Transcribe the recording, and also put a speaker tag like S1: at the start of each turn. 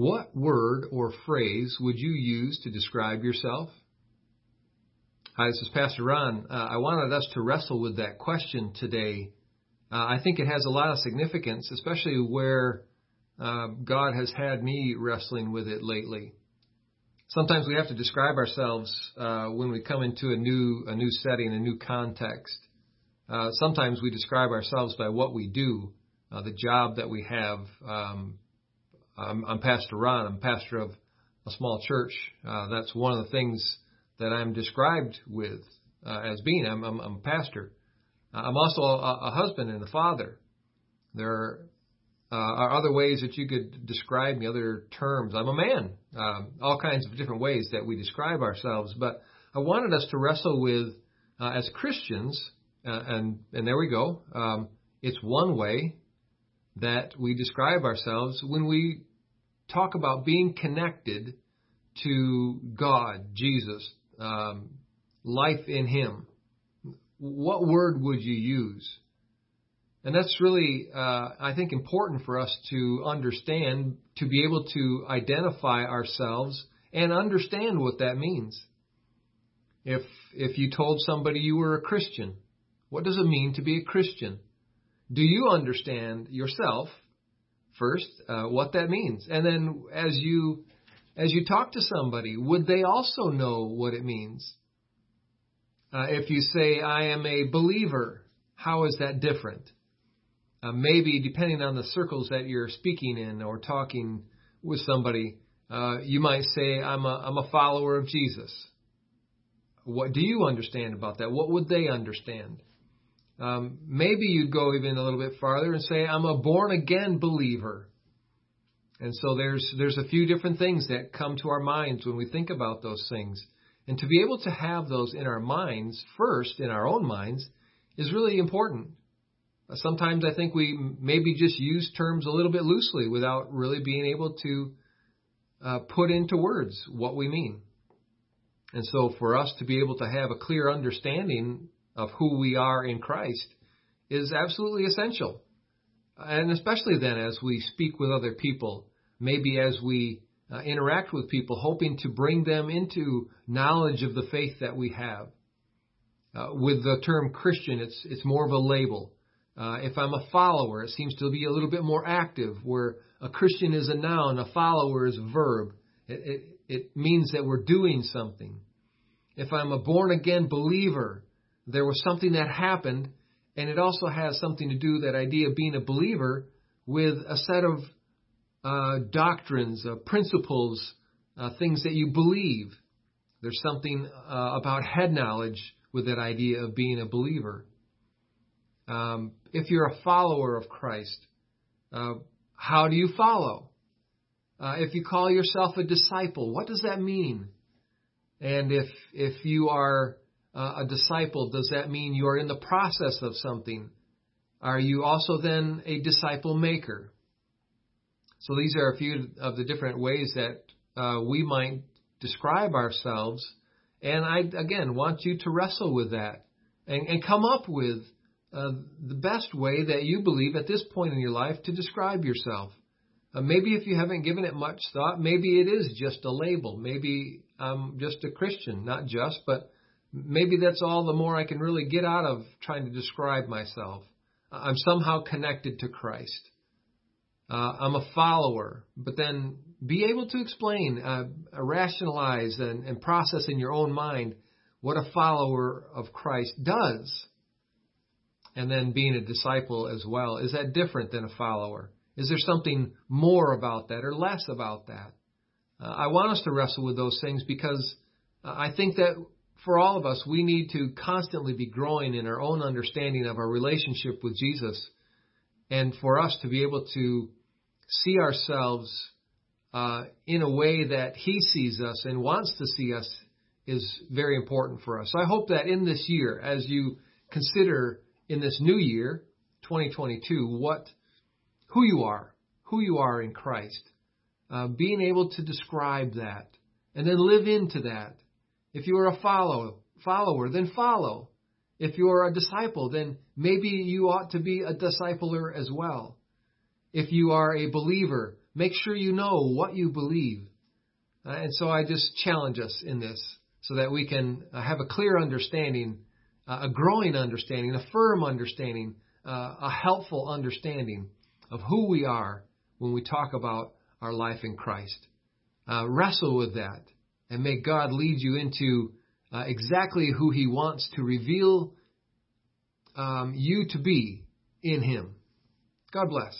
S1: What word or phrase would you use to describe yourself? Hi, this is Pastor Ron. Uh, I wanted us to wrestle with that question today. Uh, I think it has a lot of significance, especially where uh, God has had me wrestling with it lately. Sometimes we have to describe ourselves uh, when we come into a new a new setting, a new context. Uh, sometimes we describe ourselves by what we do, uh, the job that we have. Um, I'm, I'm Pastor Ron. I'm pastor of a small church. Uh, that's one of the things that I'm described with uh, as being. I'm, I'm, I'm a pastor. Uh, I'm also a, a husband and a father. There uh, are other ways that you could describe me, other terms. I'm a man. Um, all kinds of different ways that we describe ourselves. But I wanted us to wrestle with, uh, as Christians, uh, and and there we go. Um, it's one way that we describe ourselves when we talk about being connected to God, Jesus, um, life in Him. What word would you use? And that's really, uh, I think, important for us to understand, to be able to identify ourselves and understand what that means. If if you told somebody you were a Christian, what does it mean to be a Christian? Do you understand yourself first uh, what that means, and then as you as you talk to somebody, would they also know what it means? Uh, if you say I am a believer, how is that different? Uh, maybe depending on the circles that you're speaking in or talking with somebody, uh, you might say I'm a I'm a follower of Jesus. What do you understand about that? What would they understand? Um, maybe you'd go even a little bit farther and say, I'm a born again believer. And so there's there's a few different things that come to our minds when we think about those things. And to be able to have those in our minds first, in our own minds, is really important. Sometimes I think we maybe just use terms a little bit loosely without really being able to uh, put into words what we mean. And so for us to be able to have a clear understanding of who we are in Christ is absolutely essential. And especially then as we speak with other people, maybe as we uh, interact with people, hoping to bring them into knowledge of the faith that we have. Uh, with the term Christian, it's it's more of a label. Uh, if I'm a follower, it seems to be a little bit more active, where a Christian is a noun, a follower is a verb. It, it, it means that we're doing something. If I'm a born again believer, there was something that happened, and it also has something to do that idea of being a believer with a set of uh, doctrines, uh, principles, uh, things that you believe. There's something uh, about head knowledge with that idea of being a believer. Um, if you're a follower of Christ, uh, how do you follow? Uh, if you call yourself a disciple, what does that mean? And if if you are uh, a disciple, does that mean you are in the process of something? Are you also then a disciple maker? So these are a few of the different ways that uh, we might describe ourselves. And I, again, want you to wrestle with that and, and come up with uh, the best way that you believe at this point in your life to describe yourself. Uh, maybe if you haven't given it much thought, maybe it is just a label. Maybe I'm just a Christian, not just, but maybe that's all the more I can really get out of trying to describe myself. I'm somehow connected to Christ. Uh, I'm a follower, but then be able to explain, uh, rationalize, and, and process in your own mind what a follower of Christ does. And then being a disciple as well. Is that different than a follower? Is there something more about that or less about that? Uh, I want us to wrestle with those things because I think that for all of us, we need to constantly be growing in our own understanding of our relationship with Jesus. And for us to be able to see ourselves uh, in a way that He sees us and wants to see us is very important for us. So I hope that in this year, as you consider in this new year, 2022, what, who you are, who you are in Christ, uh, being able to describe that and then live into that if you are a follow, follower, then follow. If you are a disciple, then maybe you ought to be a discipler as well. If you are a believer, make sure you know what you believe. Uh, and so I just challenge us in this so that we can uh, have a clear understanding, uh, a growing understanding, a firm understanding, uh, a helpful understanding of who we are when we talk about our life in Christ. Uh, wrestle with that and may God lead you into uh, exactly who He wants to reveal um, you to be in Him. God bless.